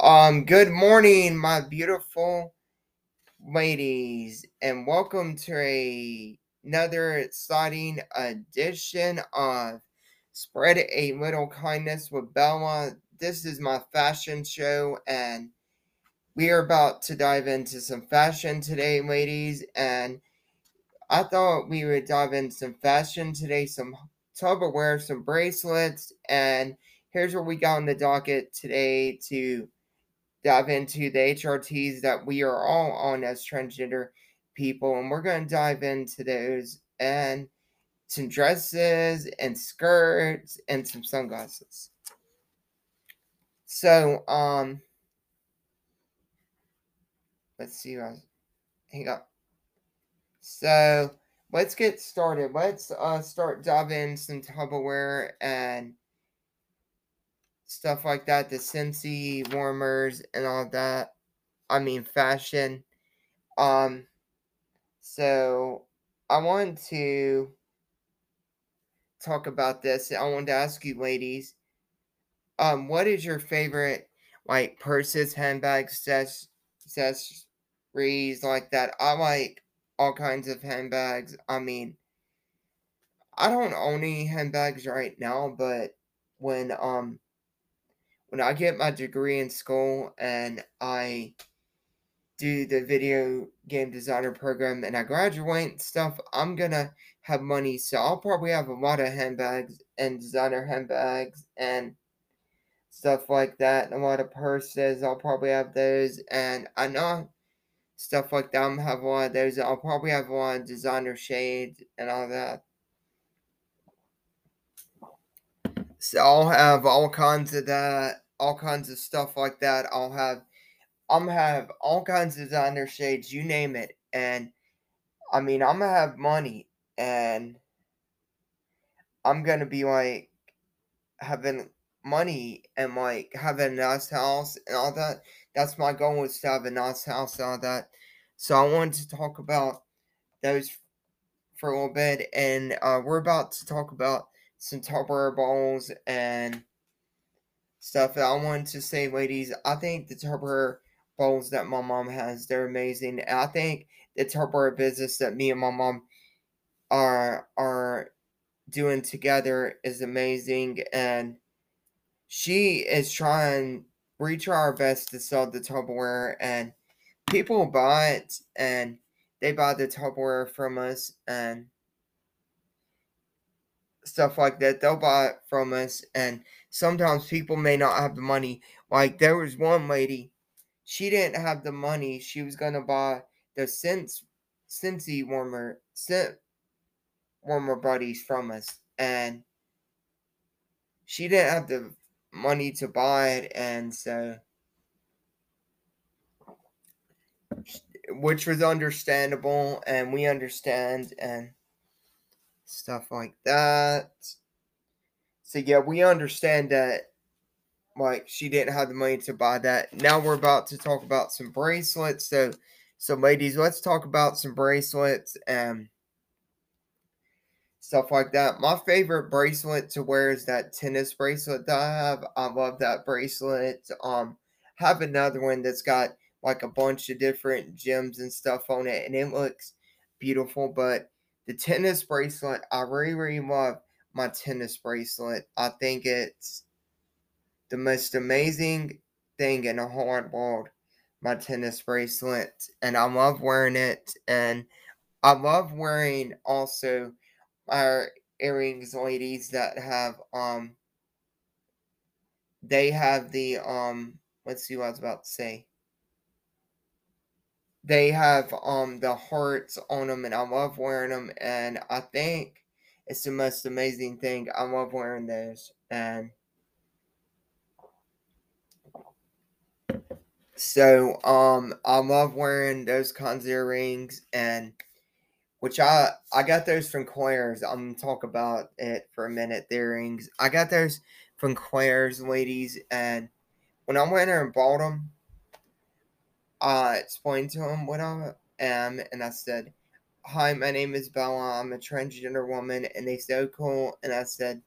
Um, good morning, my beautiful ladies, and welcome to a, another exciting edition of Spread a Little Kindness with Bella. This is my fashion show, and we are about to dive into some fashion today, ladies. And I thought we would dive into some fashion today, some Tupperware, some bracelets, and here's what we got on the docket today to dive into the HRTs that we are all on as transgender people, and we're going to dive into those and some dresses and skirts and some sunglasses. So, um, let's see. Hang up. So, let's get started. Let's uh, start diving some Tupperware and stuff like that, the Scentsy warmers and all that. I mean fashion. Um so I want to talk about this. I want to ask you ladies, um, what is your favorite like purses, handbags, accessories like that? I like all kinds of handbags. I mean, I don't own any handbags right now, but when um when I get my degree in school and I do the video game designer program and I graduate and stuff, I'm gonna have money. So I'll probably have a lot of handbags and designer handbags and stuff like that. And a lot of purses. I'll probably have those. And I know stuff like that. I'm have a lot of those. I'll probably have a lot of designer shades and all that. So I'll have all kinds of that, all kinds of stuff like that. I'll have, I'm gonna have all kinds of designer shades, you name it. And I mean, I'm gonna have money, and I'm gonna be like having money and like having a nice house and all that. That's my goal is to have a nice house and all that. So I wanted to talk about those for a little bit, and uh, we're about to talk about some Tupperware bowls and stuff. I wanted to say, ladies, I think the Tupperware bowls that my mom has, they're amazing. And I think the Tupperware business that me and my mom are are doing together is amazing and she is trying we try our best to sell the Tupperware and people buy it and they buy the Tupperware from us and stuff like that. They'll buy it from us, and sometimes people may not have the money. Like there was one lady, she didn't have the money. She was gonna buy the Sense Scentsy warmer scent warmer buddies from us, and she didn't have the money to buy it, and so which was understandable, and we understand, and stuff like that. So yeah, we understand that like she didn't have the money to buy that. Now we're about to talk about some bracelets. So so ladies, let's talk about some bracelets and stuff like that. My favorite bracelet to wear is that tennis bracelet that I have. I love that bracelet. Um have another one that's got like a bunch of different gems and stuff on it and it looks beautiful, but the tennis bracelet, I really, really love my tennis bracelet. I think it's the most amazing thing in the whole world. My tennis bracelet, and I love wearing it. And I love wearing also our earrings, ladies that have um. They have the um. Let's see what I was about to say they have um the hearts on them and I love wearing them and I think it's the most amazing thing. I love wearing those and so um I love wearing those kinds of and which I I got those from Claire's. I'm gonna talk about it for a minute. The earrings I got those from Claire's, ladies, and when I went there and bought them, I explained to him what I am, and I said, Hi, my name is Bella. I'm a transgender woman. And they said, Cool. And I said,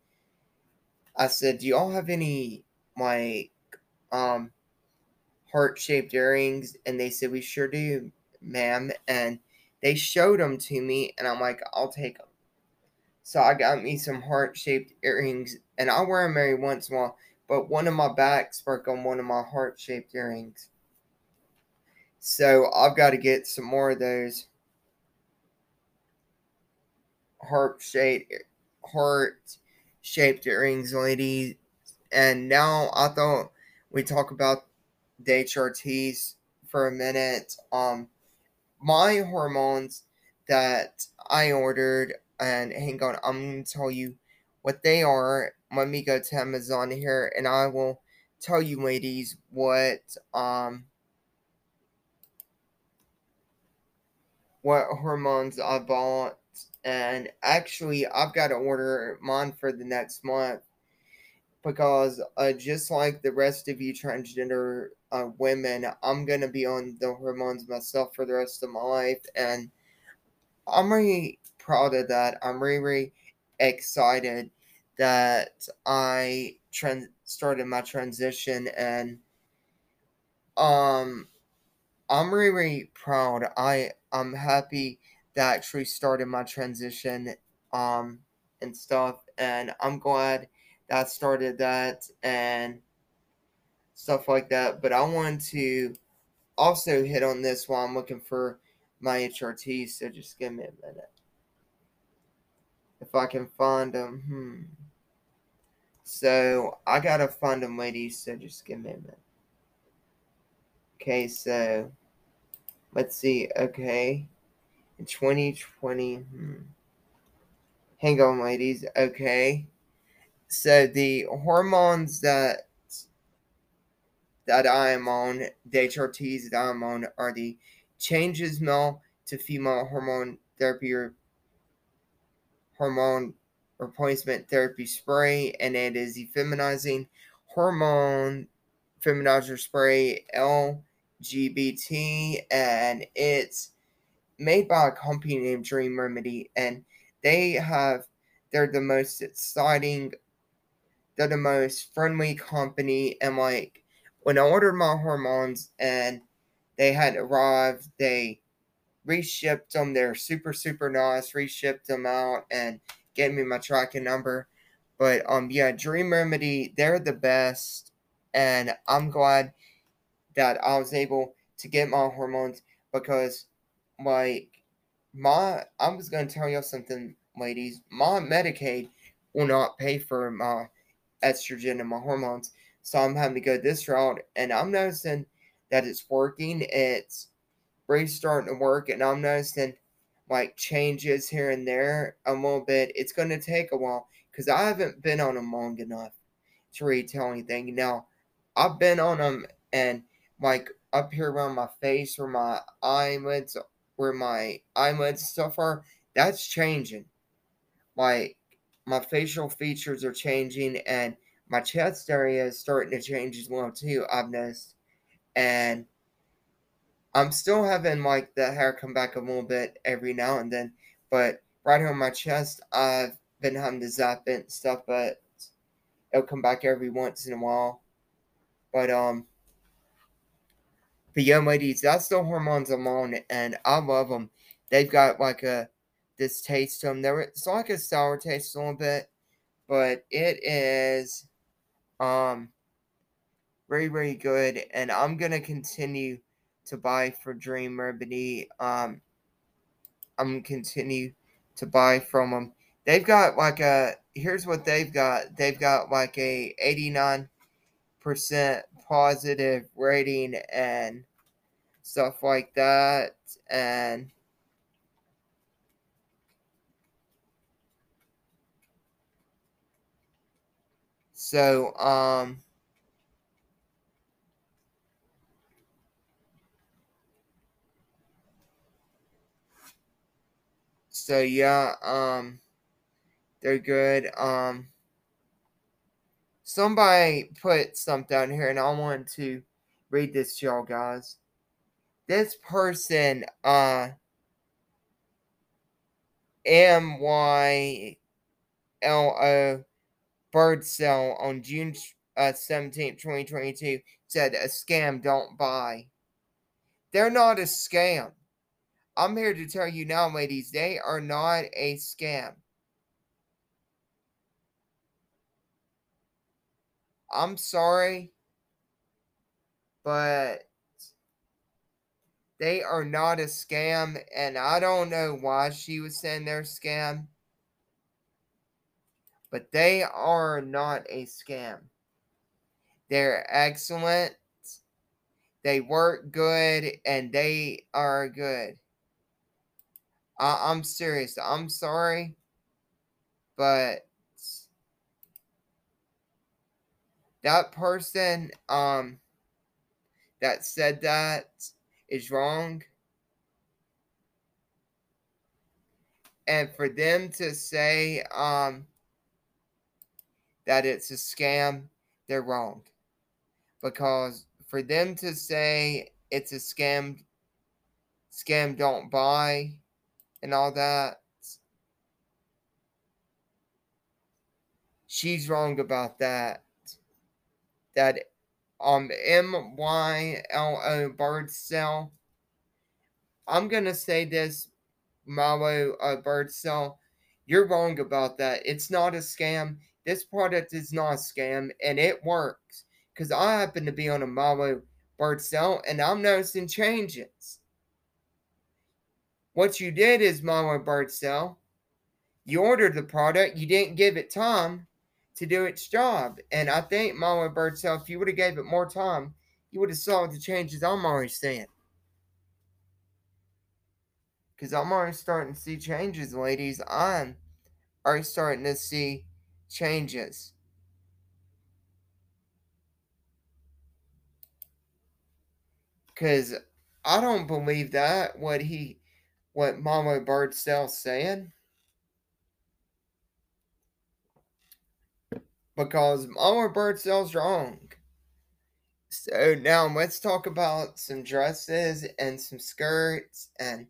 I said, Do y'all have any, like, um, heart shaped earrings? And they said, We sure do, ma'am. And they showed them to me, and I'm like, I'll take them. So I got me some heart shaped earrings, and I wear them every once in a while. But one of my backs broke on one of my heart shaped earrings. So I've got to get some more of those heart shaped heart shaped earrings, ladies. And now I thought we talk about the HRTs for a minute. Um, my hormones that I ordered, and hang on, I'm to tell you what they are. Let me go to Amazon here, and I will tell you, ladies, what um what hormones I bought. And actually, I've got to order mine for the next month because uh, just like the rest of you transgender uh, women, I'm gonna be on the hormones myself for the rest of my life, and I'm really proud of that. I'm really, really excited that I trans- started my transition, and um, I'm really, really proud. I I'm happy that actually started my transition, um, and stuff, and I'm glad that started that and stuff like that. But I want to also hit on this while I'm looking for my HRT, so just give me a minute. If I can find them, hmm. So I gotta find them, ladies, so just give me a minute. Okay, so let's see. Okay, in 2020, hmm. hang on, ladies. Okay, so the hormones that that I am on, the HRTs that I'm on, are the changes male to female hormone therapy or hormone replacement therapy spray, and it is the feminizing hormone feminizer spray LGBT, and it's made by a company named Dream Remedy, and they have they're the most exciting they're the most friendly company and like when I ordered my hormones and they had arrived, they reshipped them. They're super, super nice. Reshipped them out and gave me my tracking number. But um, yeah, Dream Remedy, they're the best, and I'm glad that I was able to get my hormones because, like, my I was gonna tell y'all something, ladies. My Medicaid will not pay for my estrogen and my hormones. So I'm having to go this route, and I'm noticing that it's working. It's really starting to work, and I'm noticing like changes here and there a little bit. It's to take a while because I haven't been on them long enough to really tell anything. Now, I've been on them, and like up here around my face, where my eyelids, where my eyelids stuff are, that's changing. Like my facial features are changing and my chest area is starting to change as well too i've noticed and i'm still having like the hair come back a little bit every now and then but right here on my chest i've been having to zap it and stuff but it'll come back every once in a while but um but yeah ladies that's the hormones i'm and i love them they've got like a this taste to them. There, it's like a sour taste a little bit, but it is um very very good. And I'm gonna continue to buy for Dream Remedy. Um, I'm gonna continue to buy from them. They've got like a here's what they've got. They've got like a 89 percent positive rating and stuff like that and So, um, so yeah, um, they're good. Um, somebody put something down here, and I want to read this to y'all guys. This person, uh, M Y L O Bird Cell on June uh, 17th, 2022 said a scam, don't buy. They're not a scam. I'm here to tell you now, ladies, they are not a scam. I'm sorry, but they are not a scam, and I don't know why she was saying they're scam, but they are not a scam. They're excellent. They work good, and they are good. I- I'm serious. I'm sorry, but that person um that said that is wrong. And for them to say um that it's a scam, they're wrong. Because for them to say it's a scam scam don't buy and all that she's wrong about that that um M Y L O bird cell. I'm gonna say this, Malo uh, bird cell. You're wrong about that. It's not a scam. This product is not a scam, and it works. Cause I happen to be on a Malo bird cell, and I'm noticing changes. What you did is Malo bird cell. You ordered the product. You didn't give it time to do its job. And I think Mama Bird said if you would have gave it more time, you would have saw the changes I'm already seeing. Because I'm already starting to see changes, ladies. I'm already starting to see changes. Because I don't believe that, what he, what Mama Bird Cell's saying. Because Mama Bird sells wrong. So now let's talk about some dresses and some skirts and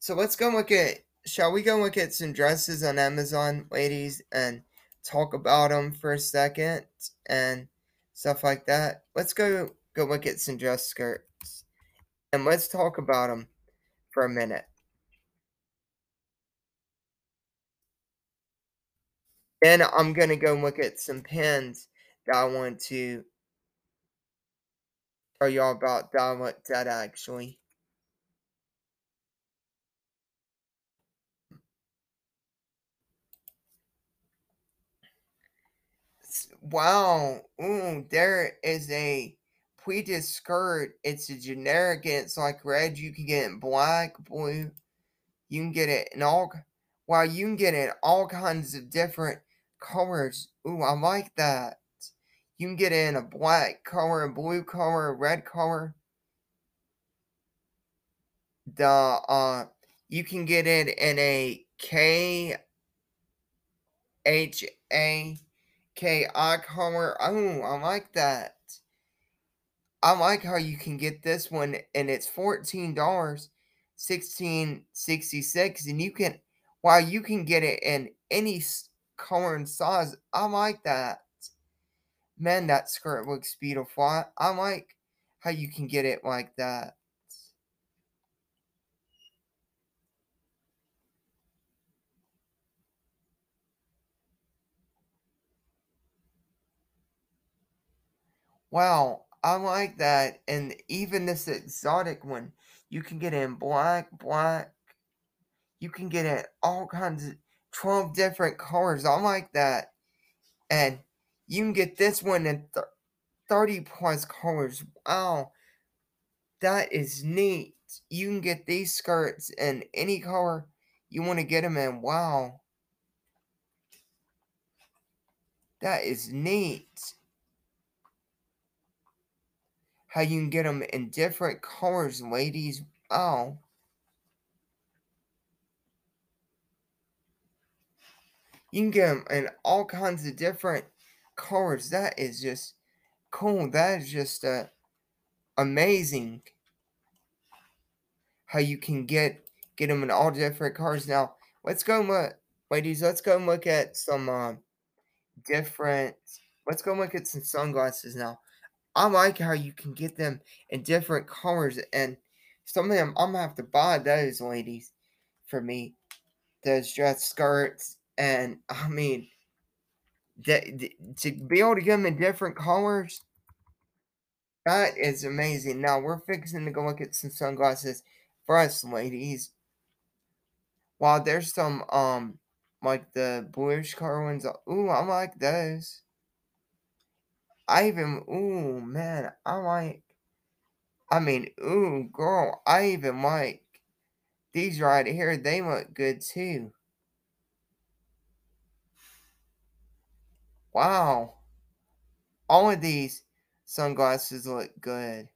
so let's go look at shall we go look at some dresses on Amazon, ladies, and talk about them for a second and stuff like that. Let's go go look at some dress skirts and let's talk about them for a minute. Then I'm gonna go look at some pins that I want to tell y'all about that I looked at actually. Wow, ooh, there is a pleated skirt. It's a generic it's like red. You can get it in black, blue. You can get it in all wow, you can get it all kinds of different colors. Ooh, I like that. You can get in a black color, a blue color, a red color. The uh you can get it in a K H A K I color. Oh, I like that. I like how you can get this one and it's $14, 1666 and you can wow, you can get it in any color and size. I like that. Man, that skirt looks beautiful. I, I like how you can get it like that. Wow, I like that. And even this exotic one, you can get in black, black. You can get it all kinds of 12 different colors. I like that. And you can get this one in th 30 plus colors. Wow. That is neat. You can get these skirts in any color you want to get them in. Wow. That is neat. How you can get them in different colors, ladies. Wow. You can get them in all kinds of different colors. That is just cool. That is just uh, amazing. How you can get get them in all different colors. Now let's go look, ladies. Let's go and look at some uh, different let's go and look at some sunglasses now. I like how you can get them in different colors, and some of them I'm gonna have to buy those, ladies, for me. Those dress skirts, and I mean, the, to be able to get them in different colors, that is amazing. Now we're fixing to go look at some sunglasses for us, ladies. While there's some um like the bluish color ones. Ooh, I like those. I even ooh man, I like I mean, ooh girl, I even like these right here, they look good too. Wow. All of these sunglasses look good.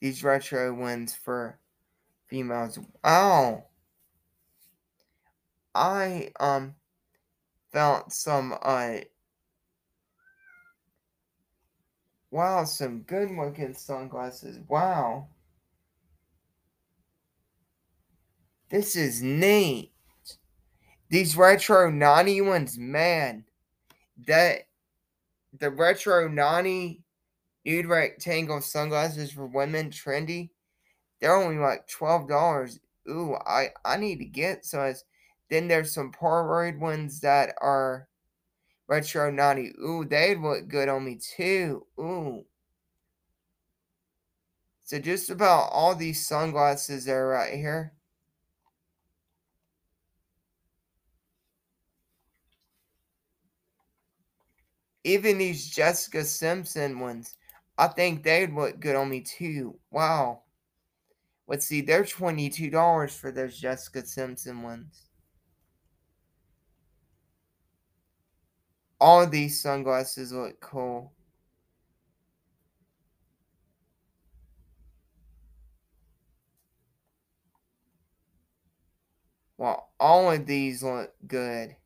These retro ones for females. Wow. I um found some uh Wow, some good looking sunglasses. Wow. This is neat. These retro 90 ones, man. That the retro 90 nude rectangle sunglasses for women trendy. They're only like twelve dollars. Ooh, I I need to get some. Then there's some Polaroid ones that are retro 90. Ooh, they'd look good on me too. Ooh. So just about all these sunglasses are right here. Even these Jessica Simpson ones, I think they'd look good on me too. Wow. Let's see, they're $22 for those Jessica Simpson ones. All these sunglasses look cool. Well, all of these look good.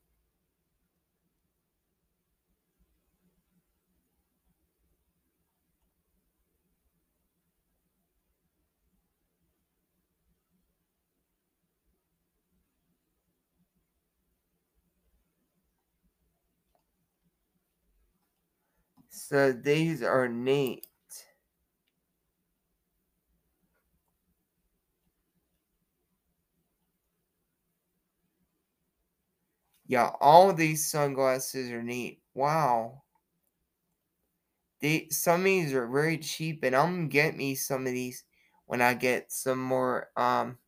So these are neat. Yeah, all these sunglasses are neat. Wow. They, some of these are very cheap, and I'm gonna get me some of these when I get some more um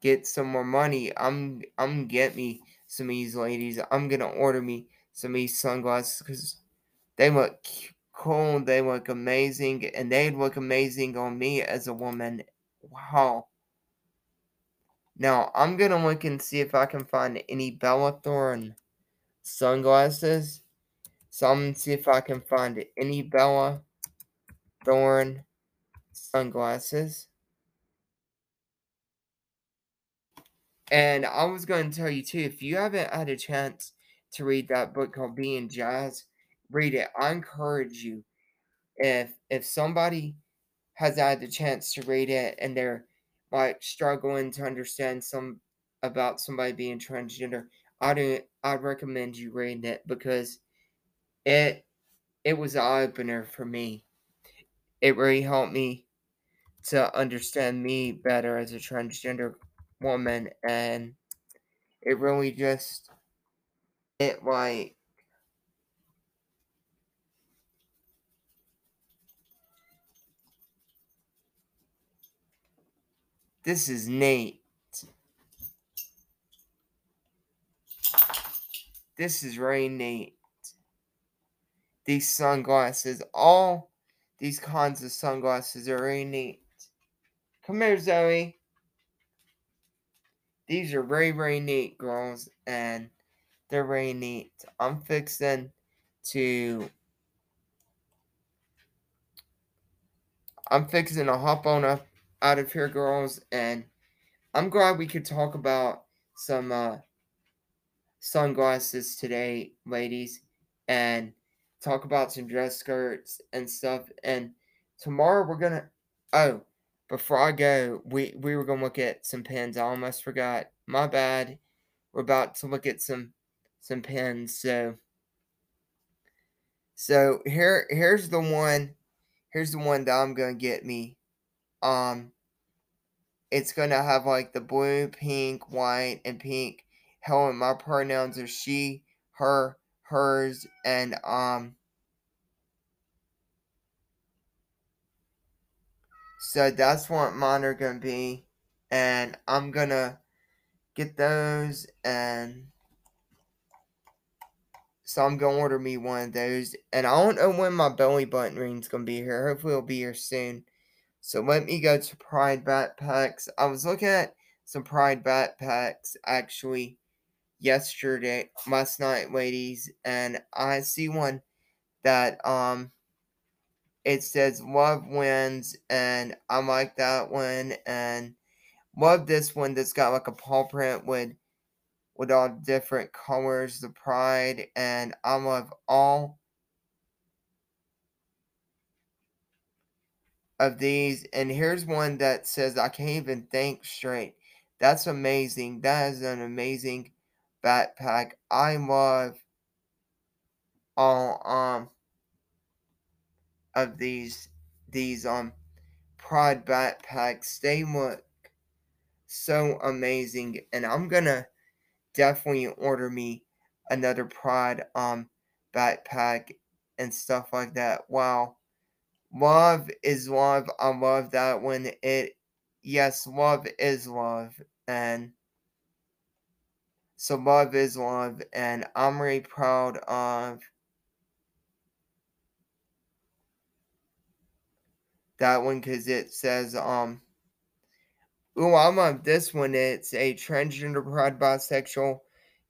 get some more money. I'm I'm get me some of these ladies. I'm gonna order me some of these sunglasses because they look cool, they look amazing, and they look amazing on me as a woman. Wow. Now I'm gonna look and see if I can find any Bella Thorne sunglasses. So I'm gonna see if I can find any Bella Thorne sunglasses. And I was going to tell you too, if you haven't had a chance to read that book called Being Jazz, read it. I encourage you. If if somebody has had the chance to read it and they're like struggling to understand some about somebody being transgender, I do I'd recommend you reading it because it it was an eye opener for me. It really helped me to understand me better as a transgender woman and it really just it like this is neat. This is really neat. These sunglasses, all these kinds of sunglasses are really neat. Come here, Zoe. These are very, very neat, girls, and they're very neat. I'm fixing to. I'm fixing to hop on up out of here, girls, and I'm glad we could talk about some uh, sunglasses today, ladies, and talk about some dress skirts and stuff. And tomorrow we're gonna. Oh, before I go, we we were gonna look at some pins. I almost forgot. My bad. we're about to look at some some pins. So so here here's the one here's the one that I'm gonna get me. Um it's gonna have like the blue, pink, white, and pink. Helen, my pronouns are she, her, hers, and um so that's what mine are gonna be. And I'm gonna get those and so I'm gonna order me one of those. And I don't know when my belly button ring's gonna be here. Hopefully it'll be here soon. So let me go to Pride backpacks. I was looking at some Pride backpacks actually yesterday, last night, ladies, and I see one that um it says love wins and I like that one and love this one that's got like a paw print with with all different colors, the pride, and I love all of these. And here's one that says, I can't even think straight. That's amazing. That is an amazing backpack. I love all um of these these um pride backpacks. They look so amazing. And I'm gonna definitely order me another pride um backpack and stuff like that. Wow. Love is love. I love that when it yes, love is love. And so love is love. And I'm really proud of that one because it says um Oh, I love this one. It's a transgender pride bisexual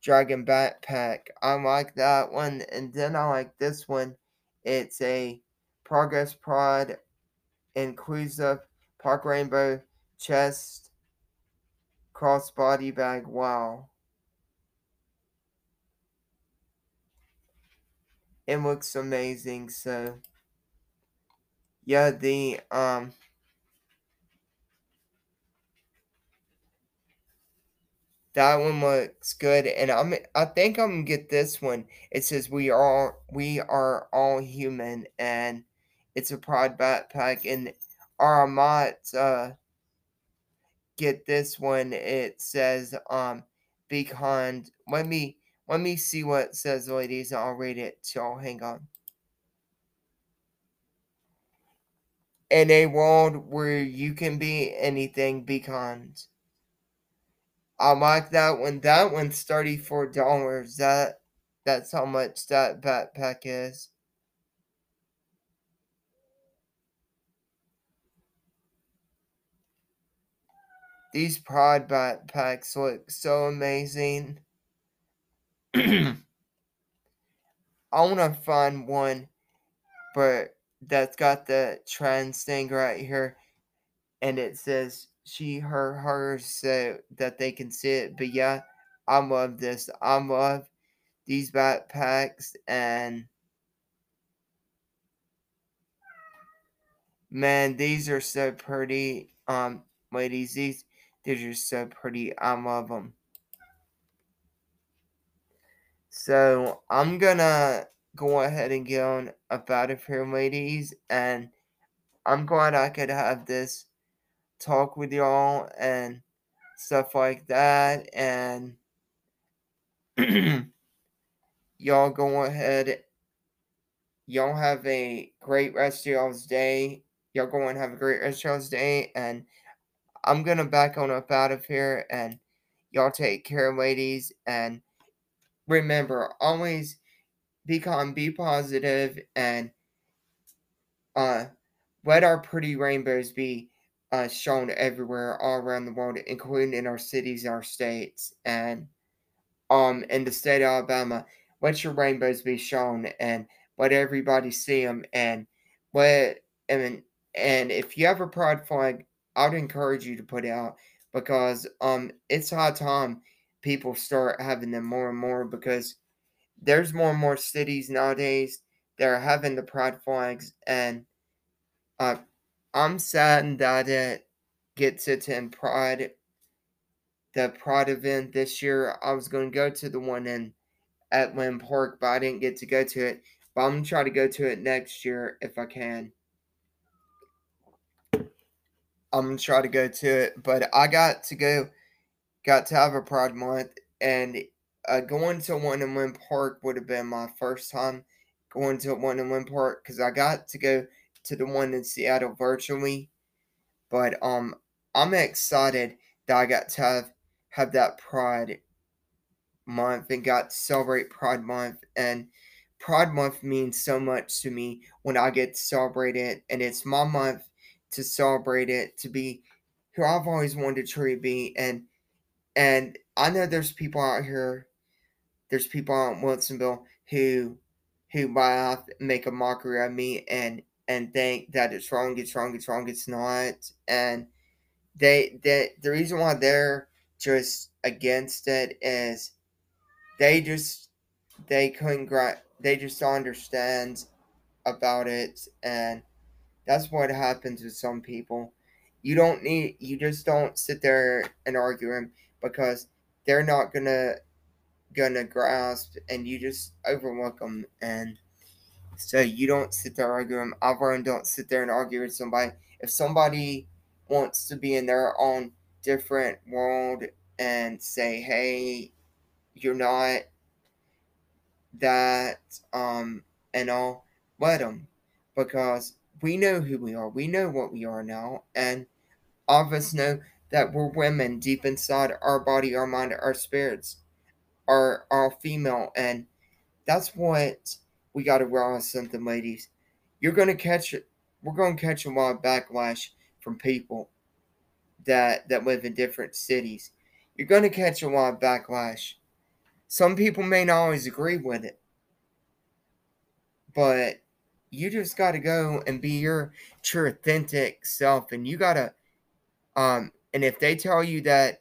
dragon backpack. I like that one. And then I like this one. It's a Progress Pride inclusive Park Rainbow chest crossbody bag. Wow. It looks amazing. So yeah, the um That one looks good, and I'm I think I'm gonna get this one. It says we are we are all human, and it's a pride backpack. And our might uh, get this one. It says um be kind. Let me let me see what it says, ladies. I'll read it. So hang on. In a world where you can be anything, be kind. I like that one. That one's thirty-four dollars. That that's how much that backpack is. These Pride backpacks look so amazing. I want to find one, but that's got the trans thing right here, and it says she, her, hers, so that they can see it. But yeah, I love this. I love these backpacks and man, these are so pretty. Um, ladies, these these are so pretty. I love them. So I'm gonna go ahead and get on up out of here, ladies, and I'm glad I could have this talk with y'all and stuff like that. And y'all go ahead. Y'all have a great rest of y'all's day. Y'all go and have a great rest of y'all's day. And I'm going to back on up out of here. And y'all take care, ladies. And remember, always be calm, be positive, and uh, let our pretty rainbows be uh, shown everywhere all around the world, including in our cities, our states, and um in the state of Alabama. Let your rainbows be shown and let everybody see them and let and and if you have a pride flag, I'd encourage you to put it out because um it's high time people start having them more and more because there's more and more cities nowadays that are having the pride flags and uh I'm saddened that it gets it in pride the Pride event this year. I was going to go to the one in at Linn Park, but I didn't get to go to it. But I'm gonna try to go to it next year if I can. I'm gonna try to go to it, but I got to go, got to have a Pride Month, and uh, going to one in Linn Park would have been my first time going to one in Linn Park because I got to go to the one in Seattle virtually, but um, I'm excited that I got to have have that Pride Month and got to celebrate Pride Month. And Pride Month means so much to me when I get to celebrate it, and it's my month to celebrate it, to be who I've always wanted to truly be, and and I know there's people out here, there's people out in Wilsonville who who laugh, make a mockery of me, and and think that it's wrong, it's wrong, it's wrong, it's not, and they that the reason why they're just against it is they just they couldn't gra- they just don't understand about it. And that's what happens with some people. You don't need you just don't sit there and argue them because they're not gonna gonna grasp and you just overlook them and so you don't sit there arguing. i've learned don't sit there and argue with somebody. If somebody wants to be in their own different world and say hey you're not that um and all let them because we know who we are. We know what we are now. And all of us know that we're women deep inside our body our mind our spirits are are female. And that's what we got to realize something ladies. You're gonna catch it we're gonna catch a lot of backlash from people that that live in different cities. You're gonna catch a lot of backlash. Some people may not always agree with it, but you just got to go and be your true authentic self and you got to um and if they tell you that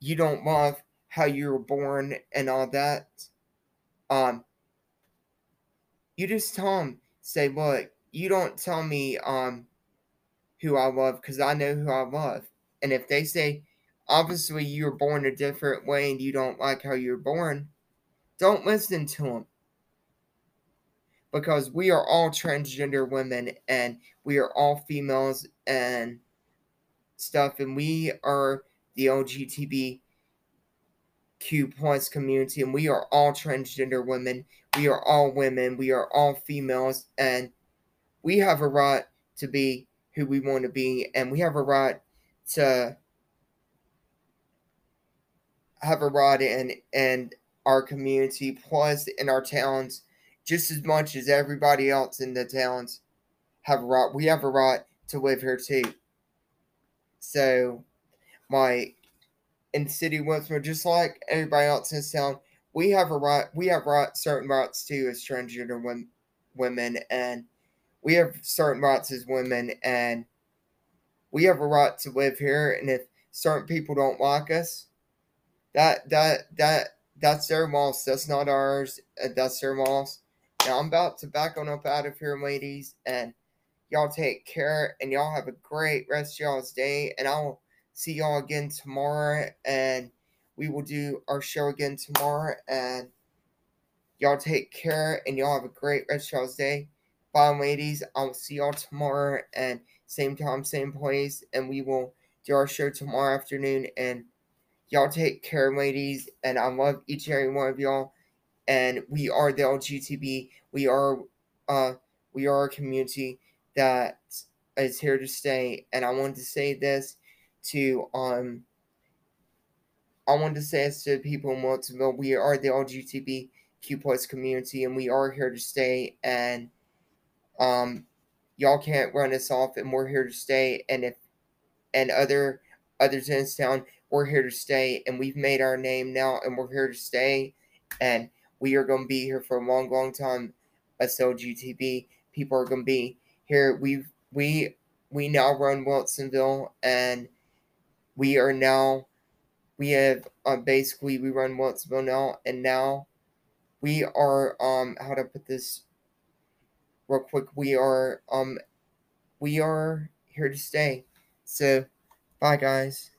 you don't love how you were born and all that um you just tell them say look you don't tell me um who i love because i know who i love and if they say obviously you were born a different way and you don't like how you're born, don't listen to them. Because we are all transgender women and we are all females and stuff, and we are the LGBTQ plus community, and we are all transgender women. We are all women. We are all females, and we have a right to be who we want to be, and we have a right to have a rod in and our community plus in our towns just as much as everybody else in the towns have a right. We have a right to live here too. So my in city of Westmore, just like everybody else in town, we have a right we have right certain rights too as transgender women women and we have certain rights as women and we have a right to live here and if certain people don't like us that that that that's their loss That's not ours. Uh, that's their loss Now I'm about to back on up out of here, ladies, and y'all take care and y'all have a great rest of y'all's day. And I'll see y'all again tomorrow, and we will do our show again tomorrow. And y'all take care and y'all have a great of y'all's day. Bye, ladies. I'll see y'all tomorrow and same time, same place, and we will do our show tomorrow afternoon and Y'all take care, ladies, and I love each and every one of y'all. And we are the LGTB. We are, uh, we are a community that is here to stay. And I wanted to say this to um. I wanted to say this to people in Wilsonville. We are the LGBTQ plus community, and we are here to stay. And um, y'all can't run us off, and we're here to stay. And if and other others in this town, we're here to stay and we've made our name now and we're here to stay and we are going to be here for a long long time as LGTB people are going to be here we've we we now run Wilsonville and we are now we have uh, basically we run Wilsonville now and now we are um how to put this real quick we are um we are here to stay. So bye guys